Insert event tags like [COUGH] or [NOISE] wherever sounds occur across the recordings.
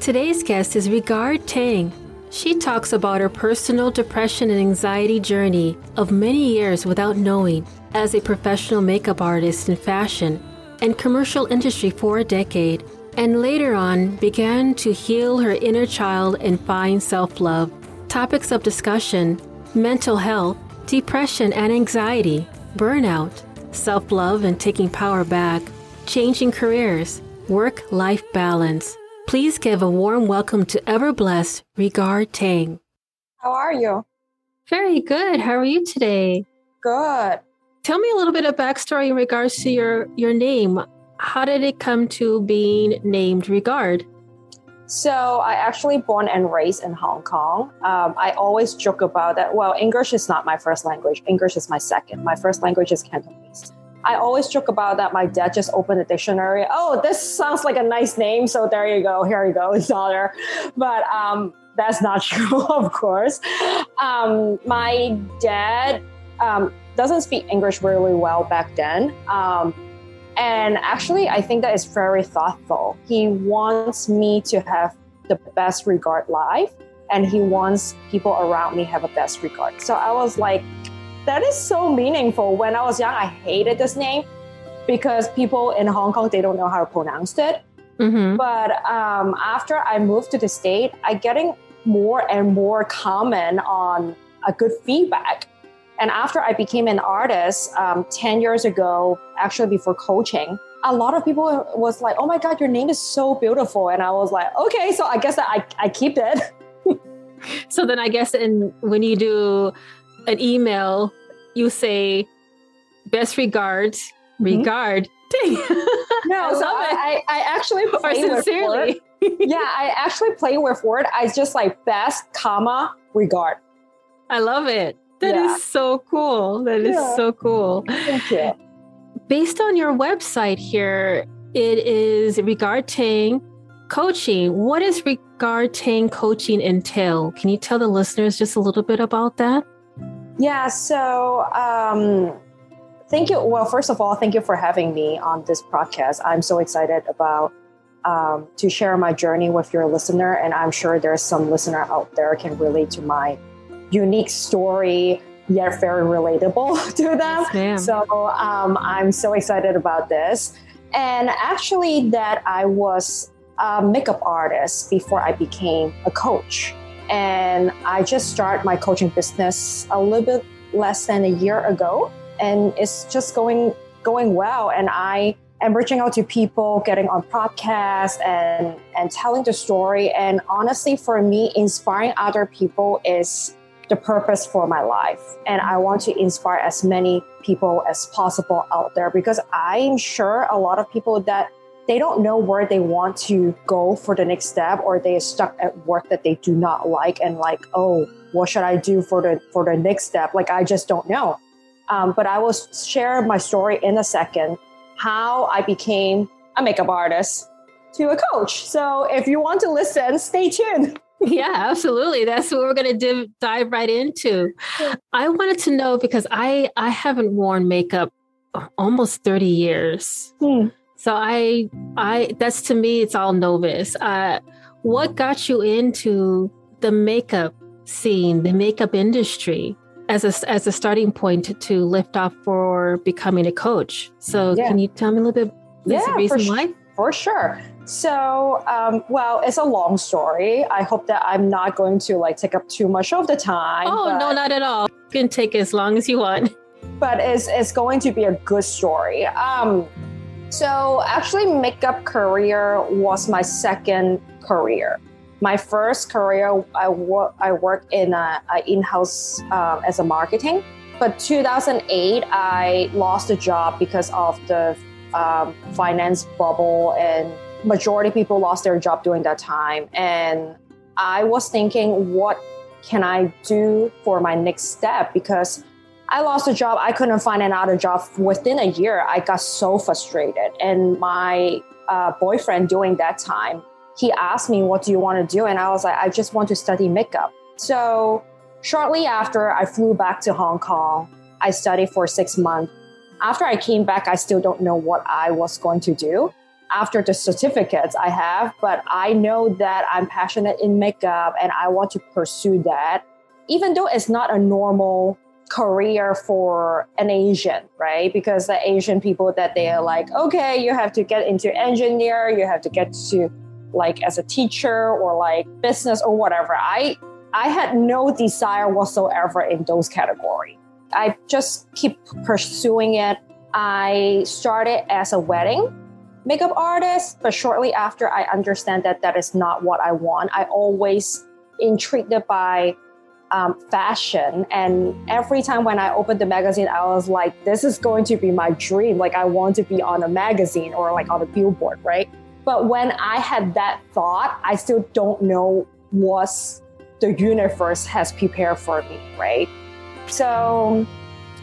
Today's guest is Regard Tang. She talks about her personal depression and anxiety journey of many years without knowing as a professional makeup artist in fashion and commercial industry for a decade, and later on began to heal her inner child and find self love. Topics of discussion mental health, depression and anxiety, burnout, self love and taking power back, changing careers, work life balance. Please give a warm welcome to Ever Blessed Regard Tang. How are you? Very good. How are you today? Good. Tell me a little bit of backstory in regards to your your name. How did it come to being named Regard? So I actually born and raised in Hong Kong. Um, I always joke about that. Well, English is not my first language. English is my second. My first language is Cantonese. I always joke about that. My dad just opened a dictionary. Oh, this sounds like a nice name. So there you go. Here you go. [LAUGHS] It's there. But um, that's not [LAUGHS] true, of course. Um, my dad um, doesn't speak English really well back then. Um, and actually, I think that is very thoughtful. He wants me to have the best regard life, and he wants people around me have a best regard. So I was like, that is so meaningful. When I was young, I hated this name because people in Hong Kong they don't know how to pronounce it. Mm-hmm. But um, after I moved to the state, I getting more and more comment on a good feedback. And after I became an artist um, 10 years ago, actually before coaching, a lot of people was like, oh my God, your name is so beautiful. And I was like, okay, so I guess I, I keep it. [LAUGHS] so then I guess in, when you do an email, you say, best regards, mm-hmm. regard. Mm-hmm. no, [LAUGHS] I so I, I, actually play with word. yeah, I actually play with word. I just like best, comma, regard. I love it. That yeah. is so cool. That is yeah. so cool. Thank you. Based on your website here, it is regarding coaching. What does regarding coaching entail? Can you tell the listeners just a little bit about that? Yeah, so um, thank you. Well, first of all, thank you for having me on this podcast. I'm so excited about um, to share my journey with your listener, and I'm sure there's some listener out there can relate to my unique story yet very relatable [LAUGHS] to them. Yes, so um, I'm so excited about this. And actually, that I was a makeup artist before I became a coach. And I just started my coaching business a little bit less than a year ago. And it's just going going well. And I am reaching out to people, getting on podcasts and and telling the story. And honestly, for me, inspiring other people is the purpose for my life. And I want to inspire as many people as possible out there because I'm sure a lot of people that they don't know where they want to go for the next step or they are stuck at work that they do not like and like, oh, what should I do for the for the next step? Like I just don't know. Um, but I will share my story in a second, how I became a makeup artist to a coach. So if you want to listen, stay tuned. [LAUGHS] yeah, absolutely. That's what we're going to div- dive right into. I wanted to know because I I haven't worn makeup almost 30 years. Hmm. So I I that's to me it's all novice. Uh, what got you into the makeup scene, the makeup industry as a as a starting point to, lift off for becoming a coach? So yeah. can you tell me a little bit? Yeah, the reason for why? For sure. So, um, well, it's a long story. I hope that I'm not going to like take up too much of the time. Oh, but, no, not at all. You can take as long as you want. But it's, it's going to be a good story. Um, so, actually, makeup career was my second career. My first career, I, wo- I worked in a, a in-house uh, as a marketing. But 2008, I lost a job because of the um, finance bubble and majority people lost their job during that time and i was thinking what can i do for my next step because i lost a job. I couldn't find another job. Within a year i got so frustrated. And my uh, boyfriend during that time he asked me what do you want to do? And i was like i just want to study makeup. So shortly after i flew back to hong kong i studied for six months. After i came back i still don't know what i was going to do after the certificates I have, but I know that I'm passionate in makeup and I want to pursue that, even though it's not a normal career for an Asian, right? Because the Asian people that they are like, okay, you have to get into engineer, you have to get to like as a teacher or like business or whatever. I I had no desire whatsoever in those categories. I just keep pursuing it. I started as a wedding makeup artist, but shortly after I understand that that is not what I want. I always intrigued by um, fashion. And every time when I opened the magazine, I was like, this is going to be my dream. Like, I want to be on a magazine or like on a billboard, right? But when I had that thought, I still don't know what the universe has prepared for me, right? So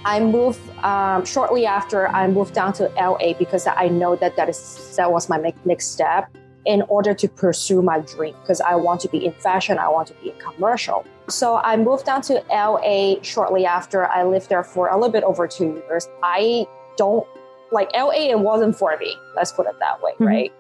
I moved um, shortly after I moved down to LA because I know that that is that was my next step in order to pursue my dream because I want to be in fashion, I want to be in commercial. So I moved down to LA shortly after. I lived there for a little bit over two years. I don't like LA, it wasn't for me. Let's put it that way, mm-hmm. right?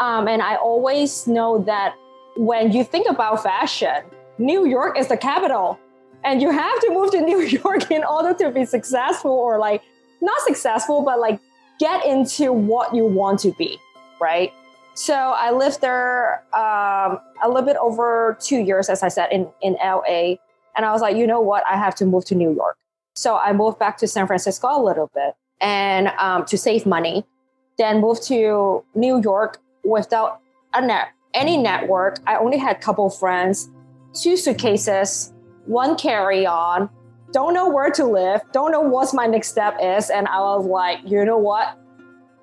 Um, and I always know that when you think about fashion, New York is the capital. And you have to move to [LAUGHS] New York in order to be successful or like not successful, but like get into what you want to be, right? So I lived there um, a little bit over two years, as I said, in, in LA. And I was like, you know what? I have to move to New York. So I moved back to San Francisco a little bit and um, to save money. Then moved to New York without a net, any network. I only had a couple friends, two suitcases, one carry on, don't know where to live, don't know what my next step is. And I was like, you know what?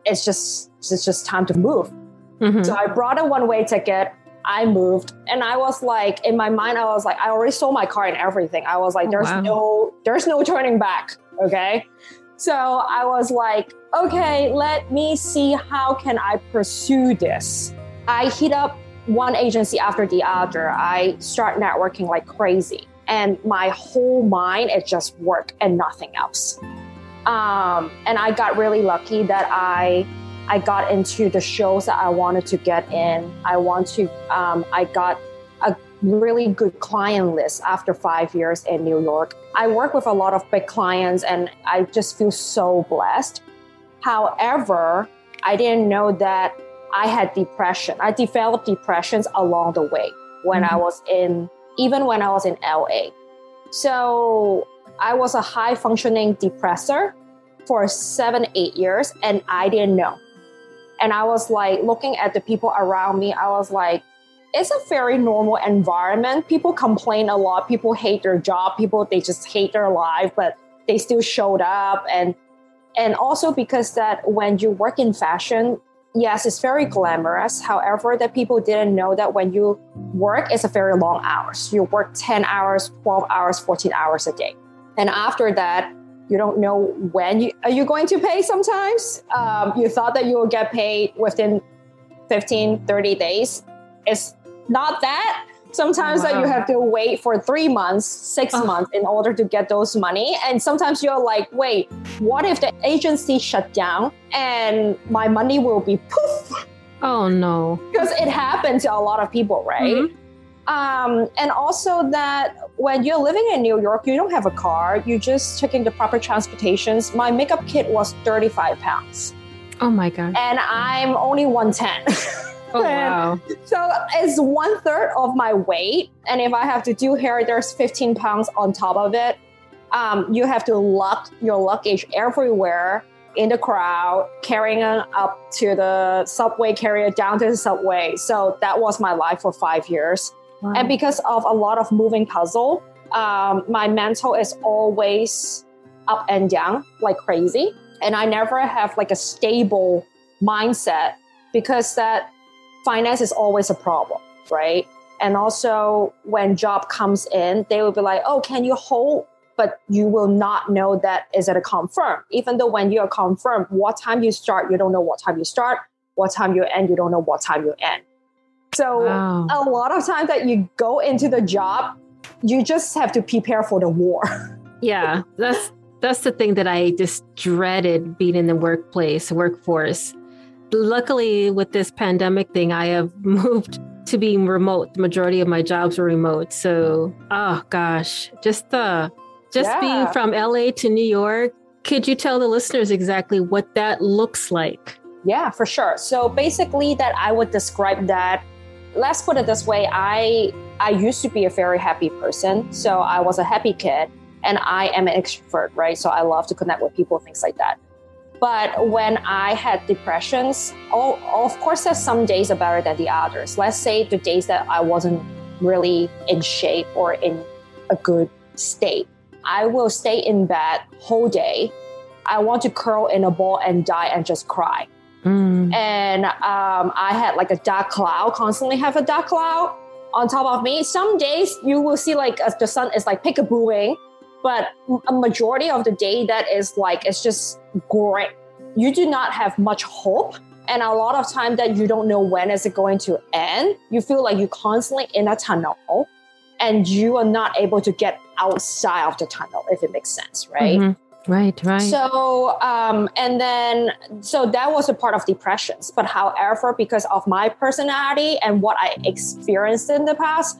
It's just, it's just time to move. Mm-hmm. So I brought a one way ticket. I moved and I was like, in my mind, I was like, I already sold my car and everything. I was like, oh, there's wow. no, there's no turning back. Okay. So I was like, okay, let me see how can I pursue this. I hit up one agency after the other. I start networking like crazy. And my whole mind, it just work and nothing else. Um, and I got really lucky that I I got into the shows that I wanted to get in. I want to, um, I got a really good client list after five years in New York. I work with a lot of big clients and I just feel so blessed. However, I didn't know that I had depression. I developed depressions along the way when mm-hmm. I was in, even when I was in LA. So I was a high functioning depressor for seven, eight years, and I didn't know. And I was like looking at the people around me, I was like, it's a very normal environment. People complain a lot. People hate their job. People they just hate their life, but they still showed up. And and also because that when you work in fashion, yes, it's very glamorous. However, that people didn't know that when you work, it's a very long hours. You work 10 hours, 12 hours, 14 hours a day. And after that, you don't know when you are you going to pay sometimes? Um, you thought that you will get paid within 15 30 days. It's not that. Sometimes wow. that you have to wait for three months six oh. months in order to get those money. And sometimes you're like wait what if the agency shut down and my money will be poof? Oh no. Because it happens to a lot of people right? Mm-hmm. Um, and also that when you're living in New York, you don't have a car. You're just taking the proper transportations. My makeup kit was 35 pounds. Oh my God. And I'm only 110. Oh, wow. [LAUGHS] so it's one third of my weight. And if I have to do hair, there's 15 pounds on top of it. Um, you have to lock your luggage everywhere in the crowd, carrying it up to the subway, carry it down to the subway. So that was my life for five years. Wow. And because of a lot of moving puzzle, um, my mental is always up and down like crazy. And I never have like a stable mindset because that finance is always a problem, right? And also when job comes in, they will be like, oh, can you hold? But you will not know that is it a confirm. Even though when you are confirmed, what time you start, you don't know what time you start, what time you end, you don't know what time you end. So wow. a lot of times that you go into the job, you just have to prepare for the war. [LAUGHS] yeah, that's that's the thing that I just dreaded being in the workplace, workforce. luckily with this pandemic thing, I have [LAUGHS] moved to being remote. The majority of my jobs were remote. So, oh gosh, just the just yeah. being from LA to New York. Could you tell the listeners exactly what that looks like? Yeah, for sure. So basically that I would describe that let's put it this way, I I used to be a very happy person. So I was a happy kid and I am an extrovert, right? So I love to connect with people, things like that. But when I had depressions, oh, oh, of course, there's some days are better than the others. Let's say the days that I wasn't really in shape or in a good state. I will stay in bed whole day. I want to curl in a ball and die and just cry. Mm. And um, I had like a dark cloud, constantly have a dark cloud on top of me. Some days you will see like the sun is like peekabooing, but a majority of the day that is like it's just great. You do not have much hope. And a lot of time that you don't know when is it going to end. You feel like you're constantly in a tunnel and you are not able to get outside of the tunnel, if it makes sense, right? Mm-hmm. Right, right. So, um, and then, so that was a part of depressions. But however, because of my personality and what I experienced in the past,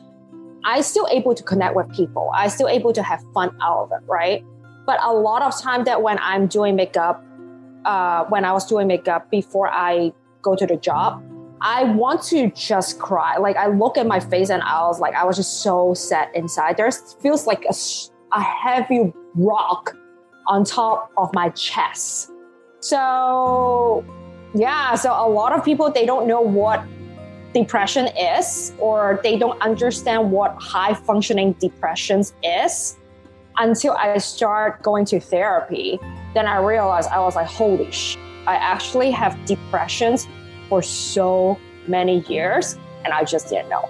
I still able to connect with people. I still able to have fun out of it, right? But a lot of time that when I'm doing makeup, uh, when I was doing makeup before I go to the job, I want to just cry. Like I look at my face and I was like, I was just so sad inside. There feels like a, a heavy rock on top of my chest. So, yeah, so a lot of people they don't know what depression is or they don't understand what high functioning depressions is until I start going to therapy. Then I realized I was like, holy sh! I actually have depressions for so many years and I just didn't know.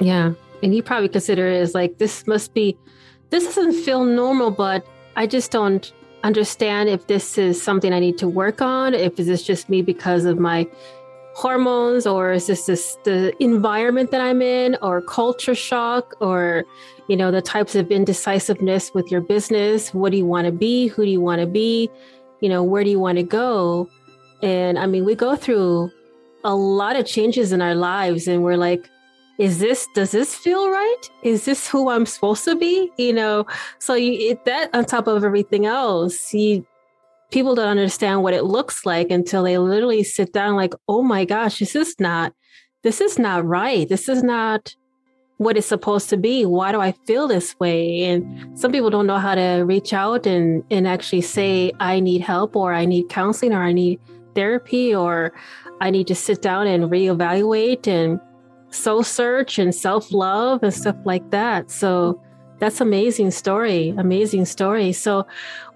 Yeah. And you probably consider it as like, this must be, this doesn't feel normal, but I just don't understand if this is something I need to work on, if is this just me because of my hormones, or is this just the environment that I'm in, or culture shock, or you know the types of indecisiveness with your business. What do you want to be? Who do you want to be? You know, where do you want to go? And I mean, we go through a lot of changes in our lives, and we're like, is this does this feel right? Is this who i'm supposed to be? You know so you that on top of everything else you people don't understand what it looks like until they literally sit down like oh my gosh this is not this is not right. This is not what it's supposed to be. Why do i feel this way? And some people don't know how to reach out and and actually say i need help or i need counseling or i need therapy or i need to sit down and reevaluate and soul search and self love and stuff like that. So that's amazing story. Amazing story. So,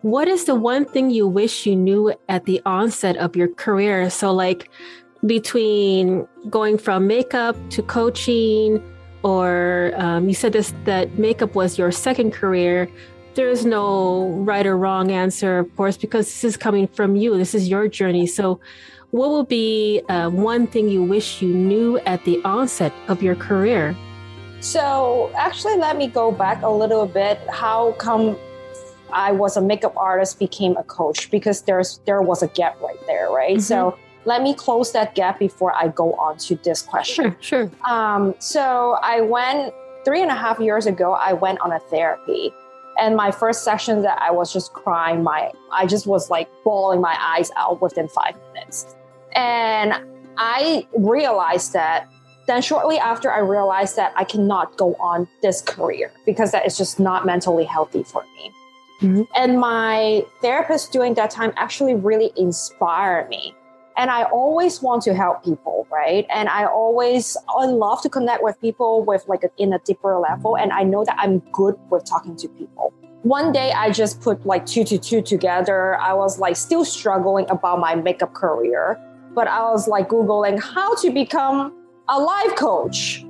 what is the one thing you wish you knew at the onset of your career? So, like between going from makeup to coaching, or um, you said this that makeup was your second career. There is no right or wrong answer, of course, because this is coming from you. This is your journey. So, what will be uh, one thing you wish you knew at the onset of your career? So, actually, let me go back a little bit. How come I was a makeup artist, became a coach? Because there's there was a gap right there, right? Mm-hmm. So, let me close that gap before I go on to this question. Sure, sure. Um, so, I went three and a half years ago. I went on a therapy and my first session that I was just crying my I just was like bawling my eyes out within five minutes. And I realized that then shortly after I realized that I cannot go on this career because that is just not mentally healthy for me. Mm-hmm. And my therapist during that time actually really inspired me. And I always want to help people, right? And I always I love to connect with people with like a, in a deeper level. And I know that I'm good with talking to people. One day I just put like two to two together. I was like still struggling about my makeup career but I was like Googling how to become a life coach.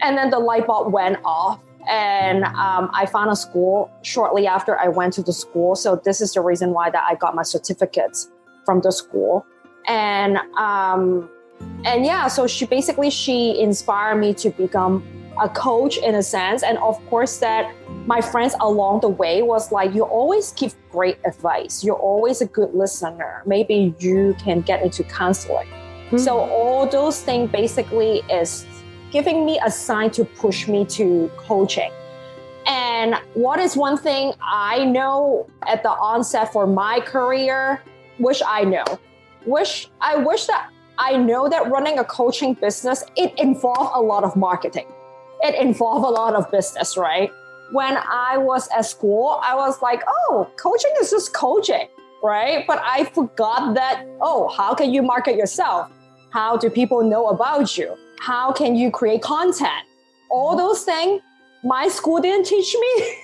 And then the light bulb went off. And um, I found a school shortly after I went to the school. So this is the reason why that I got my certificates from the school. And um, and yeah, so she basically she inspired me to become a coach in a sense. And of course, that my friends along the way was like, you always give great advice. You're always a good listener. Maybe you can get into counseling. Mm-hmm. So all those things basically is giving me a sign to push me to coaching. And what is one thing I know at the onset for my career, which I know, wish I wish that I know that running a coaching business, it involves a lot of marketing. It involved a lot of business, right? When I was at school, I was like, oh, coaching is just coaching, right? But I forgot that, oh, how can you market yourself? How do people know about you? How can you create content? All those things my school didn't teach me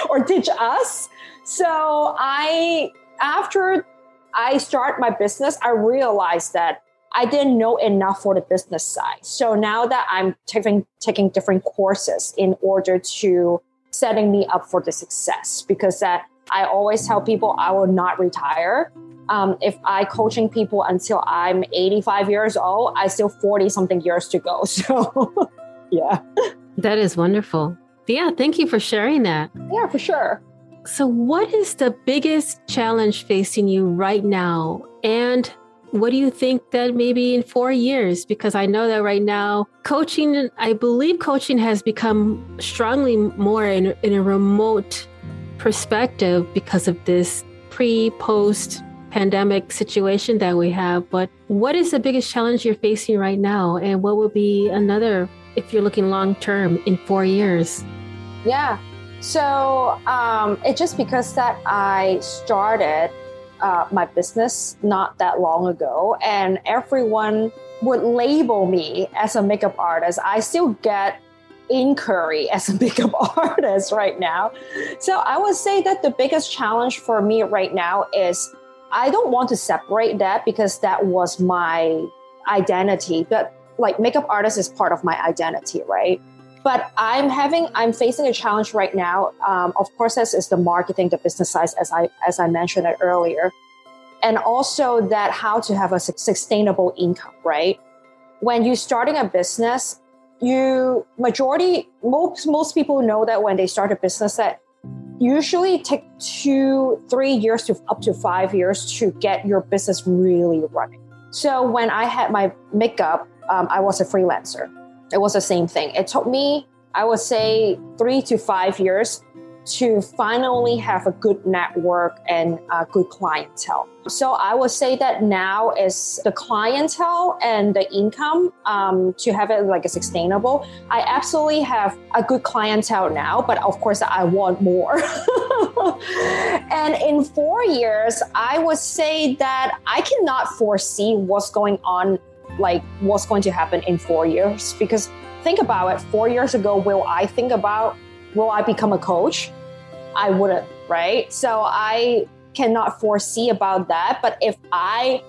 [LAUGHS] or teach us. So I, after I start my business, I realized that I didn't know enough for the business side. So now that I'm taking taking different courses in order to setting me up for the success, because that I always tell people I will not retire. Um, if I coaching people until I'm 85 years old, I still 40 something years to go. [LAUGHS] So yeah. That is wonderful. Yeah, thank you for sharing that. Yeah, for sure. So, what is the biggest challenge facing you right now? And what do you think that maybe in four years? Because I know that right now, coaching, I believe coaching has become strongly more in, in a remote perspective because of this pre post pandemic situation that we have. But what is the biggest challenge you're facing right now? And what will be another if you're looking long term in four years? Yeah. So um, it's just because that I started uh, my business not that long ago, and everyone would label me as a makeup artist. I still get inquiry [LAUGHS] as a makeup [LAUGHS] artist right now. So I would say that the biggest challenge for me right now is I don't want to separate that because that was my identity. But like makeup artist is part of my identity, right? But I'm having, I'm facing a challenge right now. Um, of course, this is the marketing, the business side, as I as I mentioned it earlier, and also that how to have a sustainable income, right? When you're starting a business, you majority most most people know that when they start a business that usually take two three years to up to five years to get your business really running so when i had my makeup um, I was a freelancer. It was the same thing. It took me, I would say, three to five years to finally have a good network and a good clientele. So I would say that now is the clientele and the income um, to have it like a sustainable. I absolutely have a good clientele now, but of course I want more. [LAUGHS] and in four years, I would say that I cannot foresee what's going on like what's going to happen in four years? Because think about it four years ago will i think about will i become a coach? I wouldn't right? So i cannot foresee about that but if i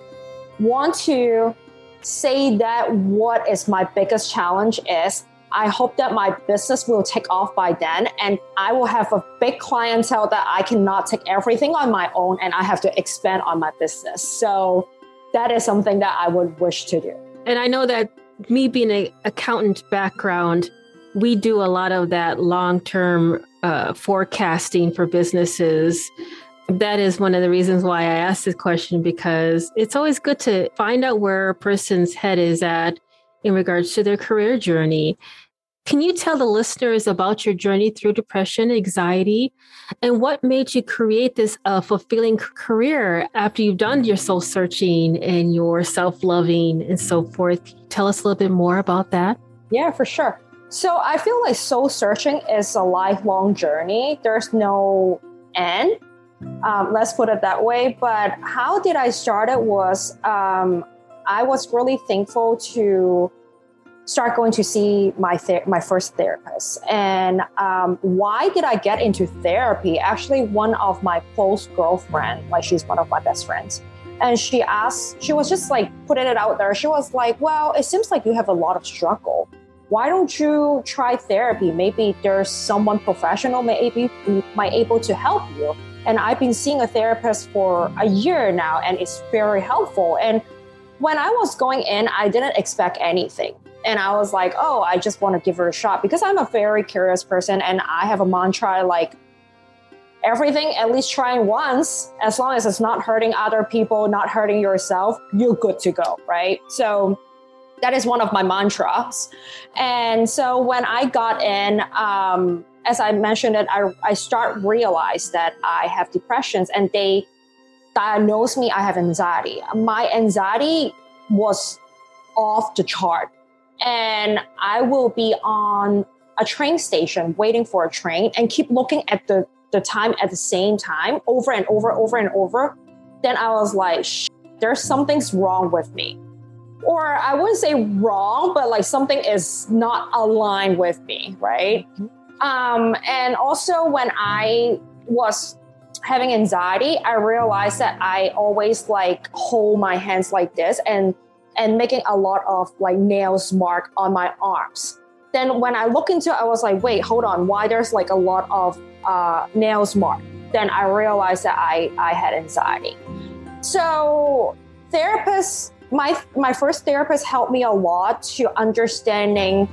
want to say that what is my biggest challenge is I hope that my business will take off by then and I will have a big clientele that I cannot take everything on my own and I have to expand on my business. So that is something that I would wish to do. And I know that me being an accountant background, we do a lot of that long term uh, forecasting for businesses. That is one of the reasons why I asked this question because it's always good to find out where a person's head is at in regards to their career journey. Can you tell the listeners about your journey through depression, anxiety, and what made you create this uh, fulfilling career after you've done your soul searching and your self loving and so forth? Tell us a little bit more about that. Yeah, for sure. So I feel like soul searching is a lifelong journey. There's no end. Um, let's put it that way. But how did I start it was um, I was really thankful to start going to see my ther- my first therapist. And um, why did I get into therapy? Actually, one of my close girlfriend, like she's one of my best friends, and she asked, she was just like putting it out there. She was like, "Well, it seems like you have a lot of struggle. Why don't you try therapy? Maybe there's someone professional maybe might able to help you." And I've been seeing a therapist for a year now, and it's very helpful. And when I was going in, I didn't expect anything. And I was like, oh, I just want to give her a shot because I'm a very curious person and I have a mantra like everything at least trying once as long as it's not hurting other people not hurting yourself you're good to go right? So that is one of my mantras. And so when i got in um, as i mentioned it I, I start realize that i have depressions and they diagnosed me i have anxiety. My anxiety was off the chart and i will be on a train station waiting for a train and keep looking at the, the time at the same time over and over, over and over, then I was like, there's something's wrong with me. Or I wouldn't say wrong, but like something is not aligned with me, right? Mm-hmm. Um, and also when I was having anxiety, I realized that I always like hold my hands like this and and making a lot of like nails mark on my arms then when I look into it, I was like, wait, hold on, why there's like a lot of uh, nails mark? Then I realized that I, I had anxiety. So therapists, my my first therapist helped me a lot to understanding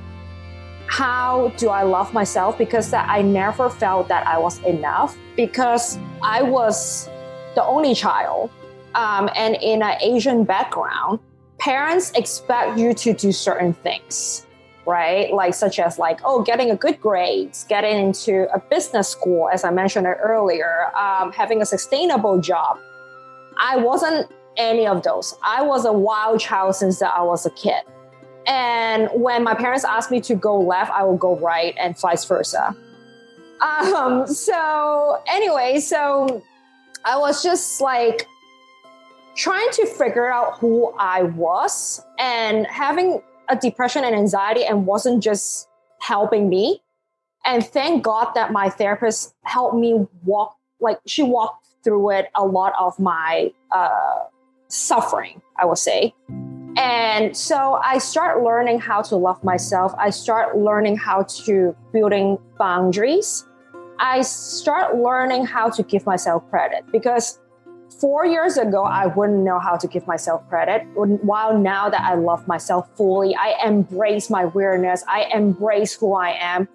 how do I love myself because that I never felt that I was enough because I was the only child um, and in an Asian background, parents expect you to do certain things right? Like such as like, oh, getting a good grades, getting into a business school, as I mentioned earlier, um, having a sustainable job. I wasn't any of those. I was a wild child since I was a kid. And when my parents asked me to go left, I will go right and vice versa. Um, so anyway, so I was just like trying to figure out who I was and having a depression and anxiety and wasn't just helping me. And thank God that my therapist helped me walk, like she walked through it a lot of my uh, suffering, I would say. And so I start learning how to love myself. I start learning how to building boundaries. I start learning how to give myself credit because four years ago, I wouldn't know how to give myself credit. While now that I love myself fully, I embrace my weirdness, I embrace who I am.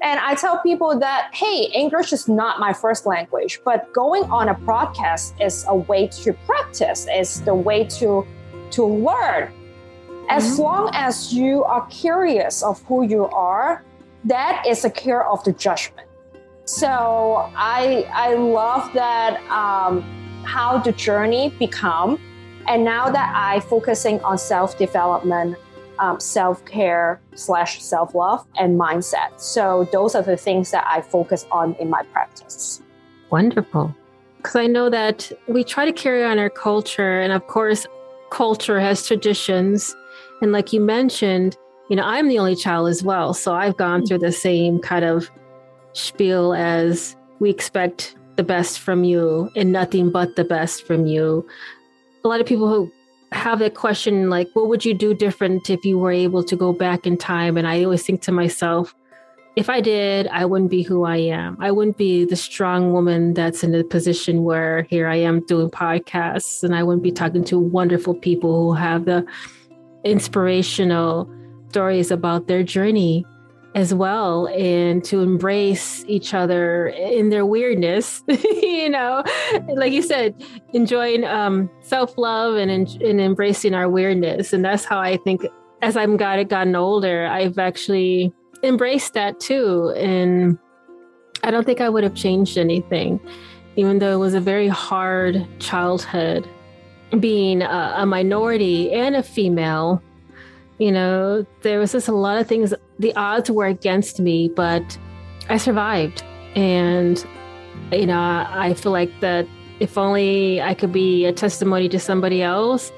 And I tell people that, hey, English is not my first language, but going on a broadcast is a way to practice, is the way to, to learn. As mm-hmm. long as you are curious of who you are, that is a cure of the judgment. So I I love that um, how the journey become. And now that I focusing on self development, um, self care slash self love and mindset. So those are the things that I focus on in my practice. Wonderful. Because I know that we try to carry on our culture, and of course, culture has traditions. And like you mentioned, you know, I'm the only child as well. So I've gone through the same kind of spiel as we expect the best from you and nothing but the best from you. A lot of people who have that question, like, what would you do different if you were able to go back in time? And I always think to myself, if I did, I wouldn't be who I am. I wouldn't be the strong woman that's in a position where here I am doing podcasts, and I wouldn't be talking to wonderful people who have the inspirational stories about their journey as well and to embrace each other in their weirdness [LAUGHS] you know? Like you said enjoying um, self-love and, and embracing our weirdness. And that's how i think as i've got gotten older i've actually embraced that too. And i don't think i would have changed anything even though it was a very hard childhood being a, a minority and a female you know, there was just a lot of things, the odds were against me, but I survived. And, you know, I feel like that if only I could be a testimony to somebody else,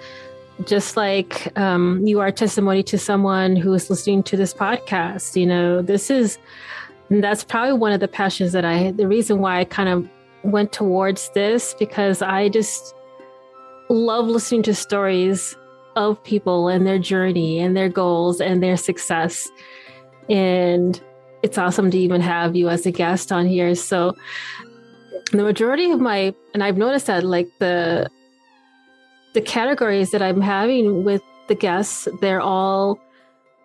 just like um, you are testimony to someone who is listening to this podcast. You know, this is, that's probably one of the passions that I, the reason why I kind of went towards this, because I just love listening to stories of people and their journey and their goals and their success. And it's awesome to even have you as a guest on here. So the majority of my and I've noticed that like the the categories that I'm having with the guests, they're all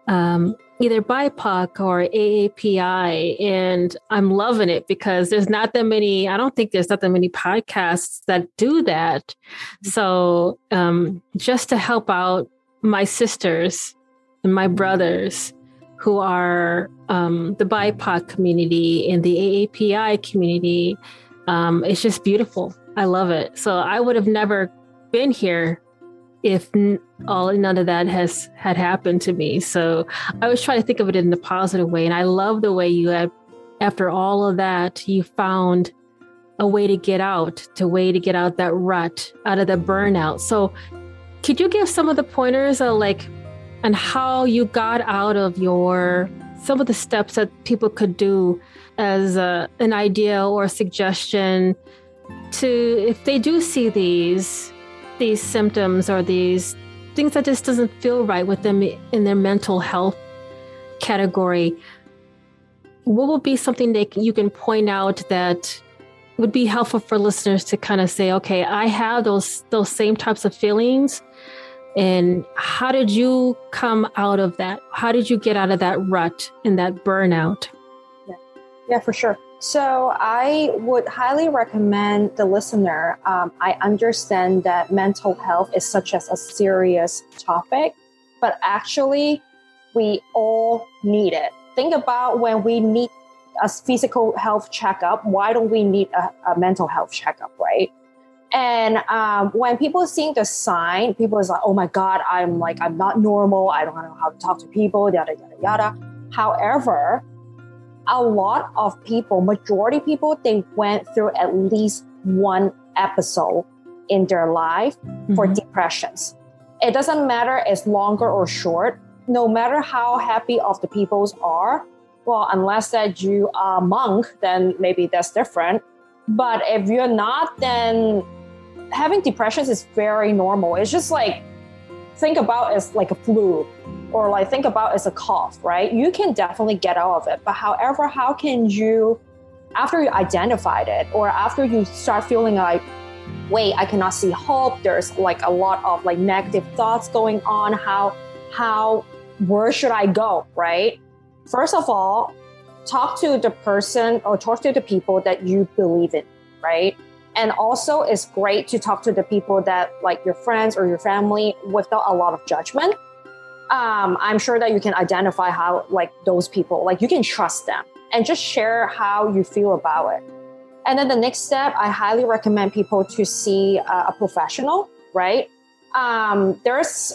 um, either BIPOC or AAPI, and I'm loving it because there's not that many. I don't think there's not that many podcasts that do that. So um, just to help out my sisters and my brothers who are um, the BIPOC community and the AAPI community, um, it's just beautiful. I love it. So I would have never been here if all none of that has had happened to me. So I was trying to think of it in a positive way, and I love the way you after all of that, you found a way to get out, to way to get out that rut, out of the burnout. So could you give some of the pointers, of like, and how you got out of your some of the steps that people could do as a, an idea or suggestion to if they do see these these symptoms or these things that just doesn't feel right with them in their mental health category, what would be something that you can point out that would be helpful for listeners to kind of say, okay, I have those those same types of feelings. And how did you come out of that? How did you get out of that rut and that burnout? Yeah, yeah for sure. So I would highly recommend the listener. Um, I understand that mental health is such as a serious topic, but actually, we all need it. Think about when we need a physical health checkup. Why don't we need a, a mental health checkup, right? And um, when people seeing the sign, people is like, "Oh my God, I'm like I'm not normal. I don't know how to talk to people." Yada yada yada. However, a lot of people, majority people, they went through at least one episode in their life mm-hmm. for depressions. It doesn't matter it's longer or short. No matter how happy of the peoples are, well, unless that you are a monk, then maybe that's different. But if you're not, then having depressions is very normal. It's just like think about as like a flu or like think about as a cough, right? You can definitely get out of it. But however, how can you, after you identified it or after you start feeling like, wait, I cannot see hope, there's like a lot of like negative thoughts going on, how, how, where should I go, right? First of all, talk to the person or talk to the people that you believe in, right? And also, it's great to talk to the people that, like your friends or your family, without a lot of judgment. Um, I'm sure that you can identify how, like, those people, like, you can trust them and just share how you feel about it. And then the next step, I highly recommend people to see uh, a professional, right? Um, there's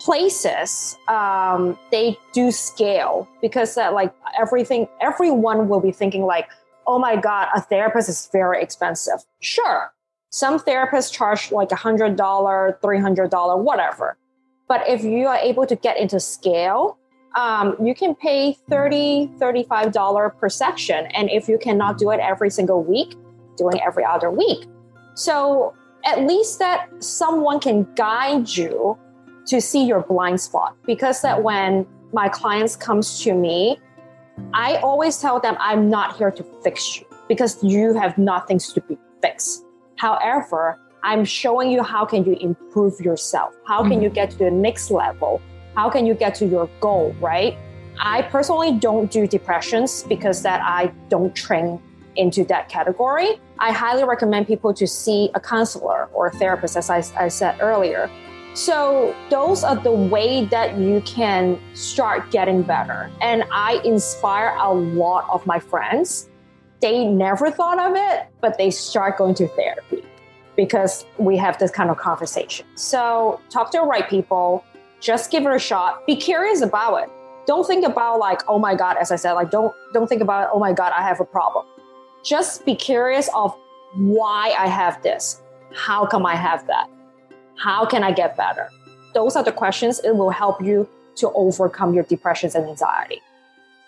places um, they do scale because that like everything everyone will be thinking like oh my God, a therapist is very expensive. Sure. Some therapists charge like a $100, $300, whatever. But if you are able to get into scale, um, you can pay $30, $35 per section. And if you cannot do it every single week, doing every other week. So at least that someone can guide you to see your blind spot because that when my clients comes to me I always tell them I'm not here to fix you because you have nothing to be fixed. However, I'm showing you how can you improve yourself? How can you mm-hmm. get to the next level? How can you get to your goal, right? I personally don't do depressions because that I don't train into that category. I highly recommend people to see a counselor or a therapist, as I, I said earlier, so those are the way that you can start getting better. And I inspire a lot of my friends. They never thought of it, but they start going to therapy because we have this kind of conversation. So talk to the right people, just give it a shot. Be curious about it. Don't think about like, oh my God, as I said, like don't don't think about, oh my God, I have a problem. Just be curious of why I have this. How come I have that? How can I get better? Those are the questions it will help you to overcome your depressions and anxiety.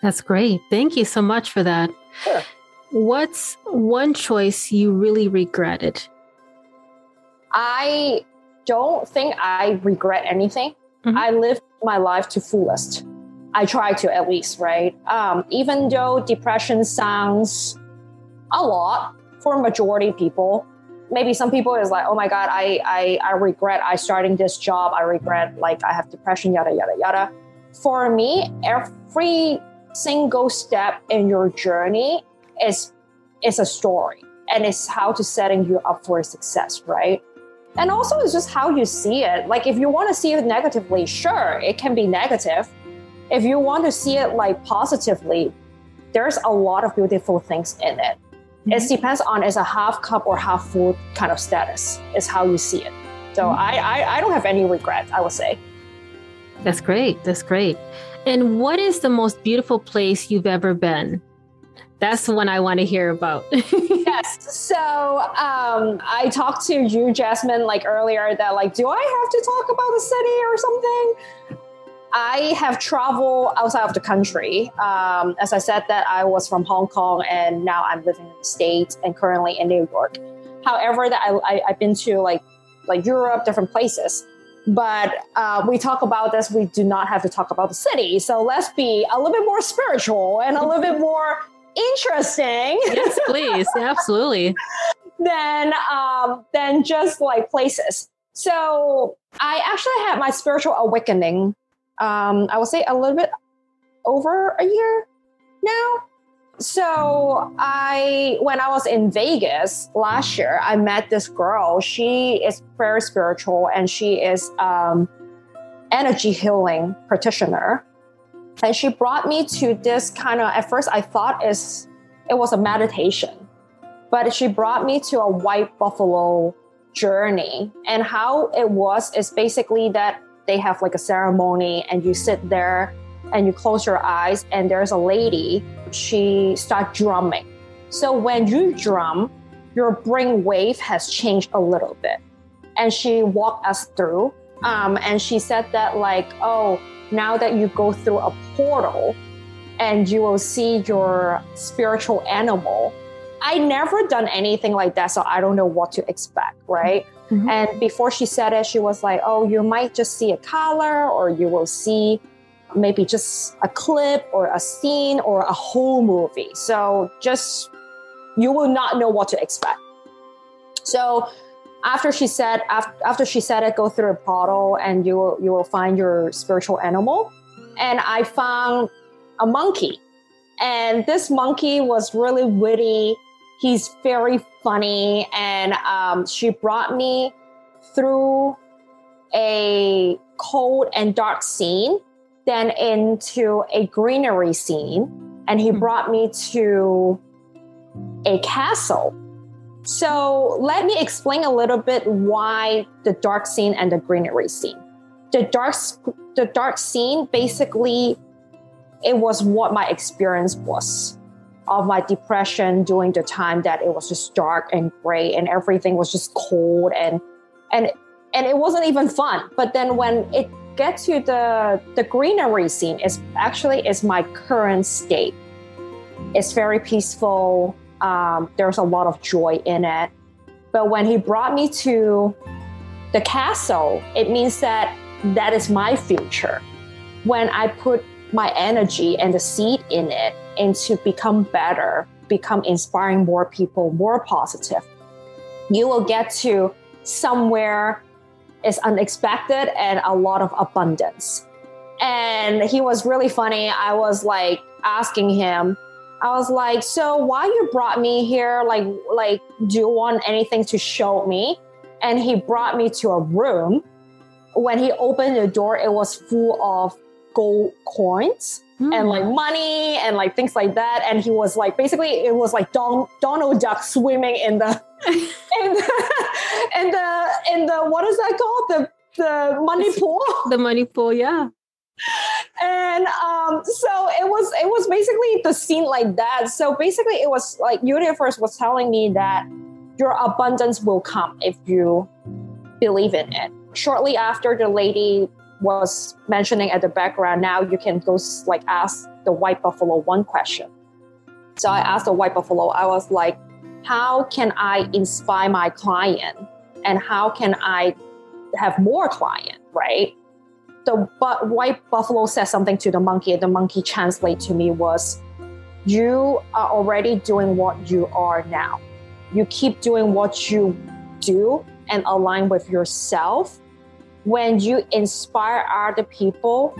That's great. Thank you so much for that. Sure. What's one choice you really regretted? I don't think I regret anything. Mm-hmm. I lived my life to fullest. I try to at least, right? Um, even though depression sounds a lot for majority people, maybe some people is like, oh my God, I, I, I regret I starting this job. I regret like I have depression, yada, yada, yada. for me, every single step in your journey is is a story and it's how to setting you up for success, right? And also it's just how you see it. Like if you want to see it negatively, sure, it can be negative. If you want to see it like positively, there's a lot of beautiful things in it. Mm-hmm. It depends on is a half cup or half full kind of status, is how you see it. So mm-hmm. I, I, I don't have any regret, I would say. That's great. That's great. And what is the most beautiful place you've ever been? That's the one I want to hear about. [LAUGHS] yes. So um, I talked to you, Jasmine, like earlier that like, do I have to talk about the city or something? I have traveled outside of the country. Um, as I said, that I was from Hong Kong and now I'm living in the States and currently in New York. However, that I, I've been to like like Europe, different places. But uh, we talk about this, we do not have to talk about the city. So let's be a little bit more spiritual and a little bit more interesting. Yes, please. Absolutely. [LAUGHS] than um, than just like places. So I actually had my spiritual awakening. Um, I would say a little bit over a year now. So I, when I was in Vegas last year, I met this girl. She is very spiritual and she is um, energy healing practitioner. And she brought me to this kind of. At first, I thought is it was a meditation, but she brought me to a white buffalo journey. And how it was is basically that they have like a ceremony, and you sit there and you close your eyes and there's a lady she start drumming so when you drum your brain wave has changed a little bit and she walked us through um, and she said that like oh now that you go through a portal and you will see your spiritual animal i never done anything like that so i don't know what to expect right mm-hmm. and before she said it she was like oh you might just see a color or you will see maybe just a clip or a scene or a whole movie. So just you will not know what to expect. So after she said after she said it, go through a portal and you will you will find your spiritual animal. And I found a monkey. And this monkey was really witty. He's very funny. And um, she brought me through a cold and dark scene then into a greenery scene, and he hmm. brought me to a castle. So let me explain a little bit why the dark scene and the greenery scene. The dark, the dark scene basically, it was what my experience was of my depression during the time that it was just dark and gray and everything was just cold and and and it wasn't even fun. But then when it gets to the the greenery scene is actually is my current state. It's very peaceful. Um, there's a lot of joy in it. But when he brought me to the castle, it means that that is my future. When I put my energy and the seed in it and to become better, become inspiring more people, more positive, you will get to somewhere is unexpected and a lot of abundance. And he was really funny. I was like asking him, I was like, "So why you brought me here? Like, like, do you want anything to show me?" And he brought me to a room. When he opened the door, it was full of gold coins mm. and like money and like things like that. And he was like, basically, it was like Don- Donald Duck swimming in the [LAUGHS] in the in the in the what is that called the the money pool the money pool yeah and um, so it was it was basically the scene like that. So basically it was like universe was telling me that your abundance will come if you believe in it. Shortly after the lady was mentioning at the background now you can go like ask the white buffalo one question. So i asked the white buffalo i was like how can I inspire my client? And how can I have more client, right? The but white buffalo said something to the monkey, and the monkey translate to me was, "You are already doing what you are now. You keep doing what you do and align with yourself. When you inspire other people,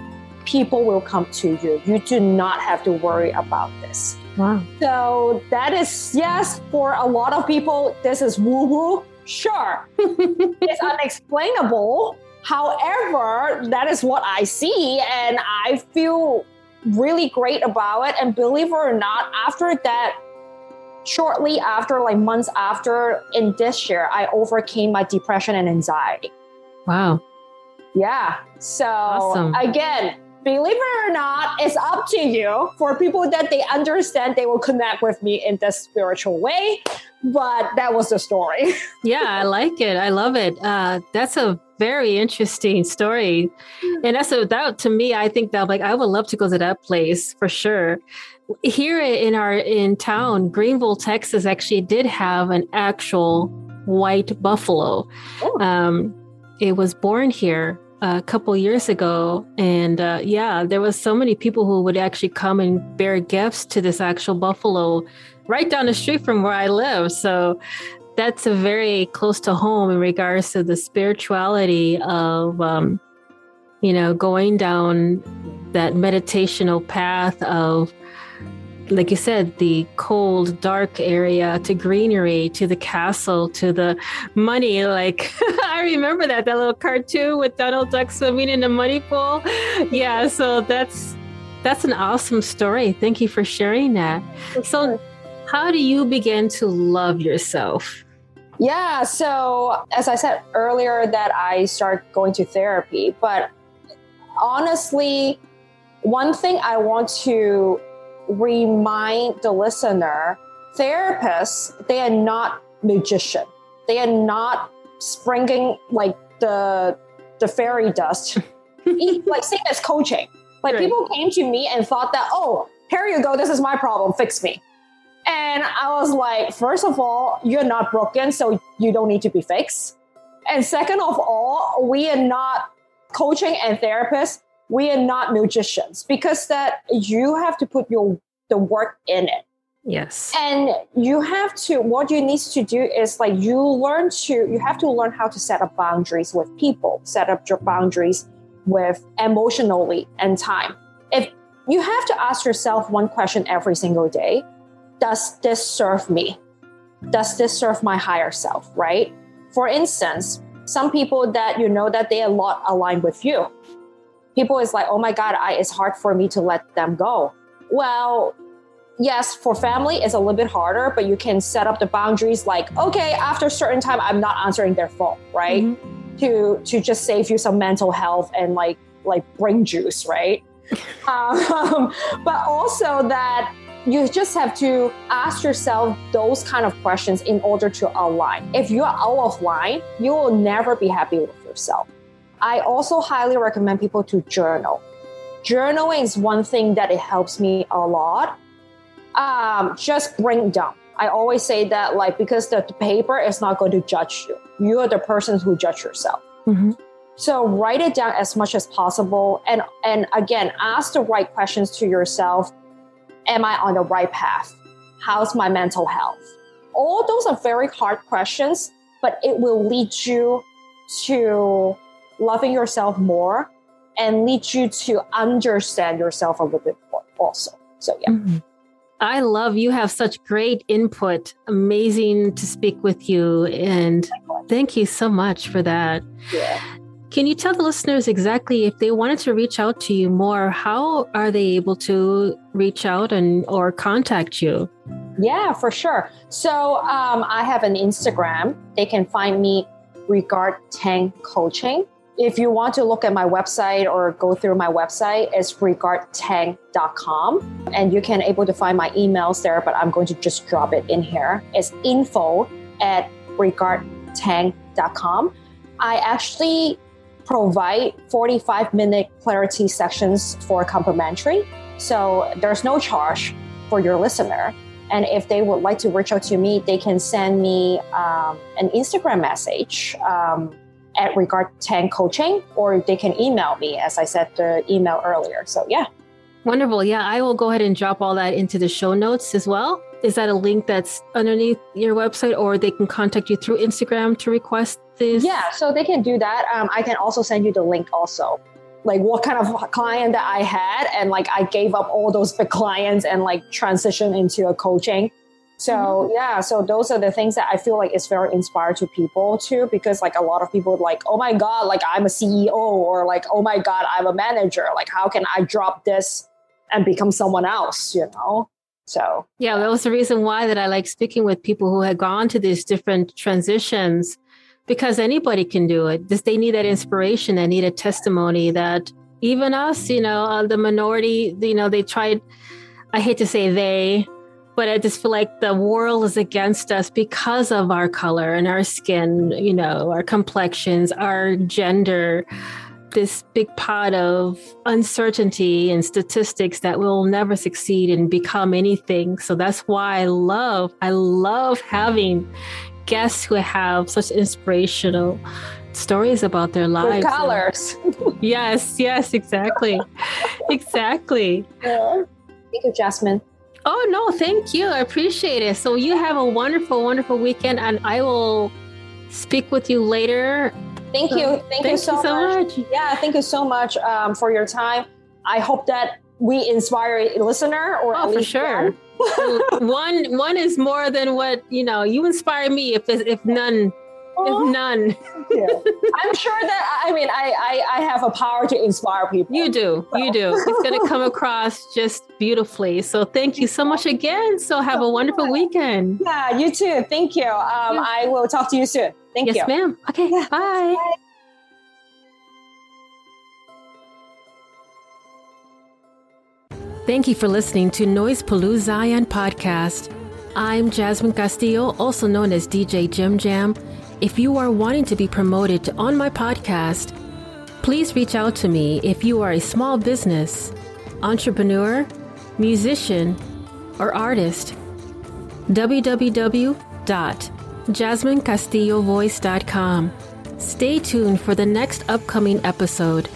people will come to you. You do not have to worry about this. Wow. So that is, yes, for a lot of people, this is woo woo. Sure. [LAUGHS] it's unexplainable. However, that is what I see, and I feel really great about it. And believe it or not, after that, shortly after, like months after, in this year, I overcame my depression and anxiety. Wow. Yeah. So Awesome. again, believe it or not, it's up to you. For people that they understand, they will connect with me in this spiritual way. But that was the story. [LAUGHS] Yeah, I like it. I love it. Uh, that's a very interesting story. And that's a that to me, I think that like I would love to go to that place for sure. Here in our in town, Greenville, Texas actually did have an actual white buffalo. Oh. Um, it was born here a couple years ago and uh, yeah there was so many people who would actually come and bear gifts to this actual buffalo right down the street from where i live so that's a very close to home in regards to the spirituality of um, you know going down that meditational path of like you said, the cold, dark area to greenery to the castle to the money. Like [LAUGHS] I remember that that little cartoon with Donald Duck swimming in the money pool. Yeah, so that's that's an awesome story. Thank you for sharing that. So, how do you begin to love yourself? Yeah. So, as I said earlier, that I start going to therapy, but honestly, one thing I want to remind the listener therapists, they are not magician. They are not springing like the the fairy dust. [LAUGHS] Like same as coaching. Like Right. people came to me and thought that, oh, here you go, this is my problem, fix me. And I was like, first of all, you're not broken, so you don't need to be fixed. And second of all, we are not coaching and therapists, we are not magicians because that you have to put your the work in it. Yes. And you have to what you need to do is like you learn to you have to learn how to set up boundaries with people, set up your boundaries with emotionally and time. If you have to ask yourself one question every single day, does this serve me? Does this serve my higher self, right? For instance, some people that you know that they are a lot aligned with you. People is like, oh my God, I, it's hard for me to let them go. Well, yes, for family, it's a little bit harder, but you can set up the boundaries like, okay, after a certain time, I'm not answering their phone, right? Mhm. To to just save you some mental health and like like brain juice, right? [LAUGHS] um, [LAUGHS] but also that you just have to ask yourself those kind of questions in order to align. If you are out of line, you will never be happy with yourself. I also highly recommend people to journal. Journaling is one thing that it helps me a lot. Um, just bring down. I always say that, like, because the, paper is not going to judge you. You are the person who judge yourself. Mhm. So write it down as much as possible, and and again, ask the right questions to yourself. Am I on the right path? How's my mental health? All those are very hard questions, but it will lead you to loving yourself more and lead you to understand yourself a little bit more also. So yeah. Mhm. I love you have such great input. Amazing to speak with you. And thank you so much for that. Yeah. Can you tell the listeners exactly if they wanted to reach out to you more, how are they able to reach out and or contact you? Yeah, for sure. So um, I have an Instagram. They can find me regard Tang Coaching. If you want to look at my website or go through my website, it's regardtang.com. And you can able to find my emails there, but I'm going to just drop it in here. It's info at regardtang.com. I actually provide 45 minute clarity sessions for complimentary. So there's no charge for your listener. And if they would like to reach out to me, they can send me um, an Instagram message um, at regard 10 coaching, or they can email me, as I said the email earlier. So yeah. Wonderful. Yeah, I will go ahead and drop all that into the show notes as well. Is that a link that's underneath your website, or they can contact you through Instagram to request this? Yeah, so they can do that. Um, I can also send you the link also. like what kind of client that I had, and like I gave up all those big clients and like transitioned into a coaching. So mm-hmm. yeah, so those are the things that I feel like is very inspired to people too, because like a lot of people like, oh my god, like I'm a CEO, or like oh my god, I'm a manager. Like how can I drop this and become someone else? You know. So yeah, that was the reason why that I like speaking with people who had gone to these different transitions, because anybody can do it. Just they need that inspiration, they need a testimony that even us, you know, uh, the minority, you know, they tried. I hate to say they, but I just feel like the world is against us because of our color and our skin, you know, our complexions, our gender, this big pot of uncertainty and statistics that we'll never succeed and become anything. So that's why I love, I love having guests who have such inspirational stories about their lives. Good colors. [LAUGHS] yes, yes, exactly. exactly. Yeah. Thank you, Jasmine. Oh, no, thank you. I appreciate it. So you have a wonderful, wonderful weekend, and I will speak with you later. Thank you. Thank, thank you, so, you so much. much. Yeah, thank you so much um, for your time. I hope that we inspire a listener or oh, for sure. one one one is more than what you know. You inspire me if if none if none. I'm sure that I mean I, I I have a power to inspire people. You do, so. you do. It's going to come [LAUGHS] across just beautifully. So thank you so much again. So have a wonderful weekend. Yeah, you too. Thank you. Um. I will talk to you soon. Thank yes, you. Yes, ma'am. Okay. Yeah. Bye. bye. Thank you for listening to Noise Palooza Zion podcast. I'm Jasmine Castillo, also known as DJ Jim Jam if you are wanting to be promoted on my podcast, please reach out to me if you are a small business, entrepreneur, musician, or artist. www.jasminecastillovoice.com. Stay tuned for the next upcoming episode.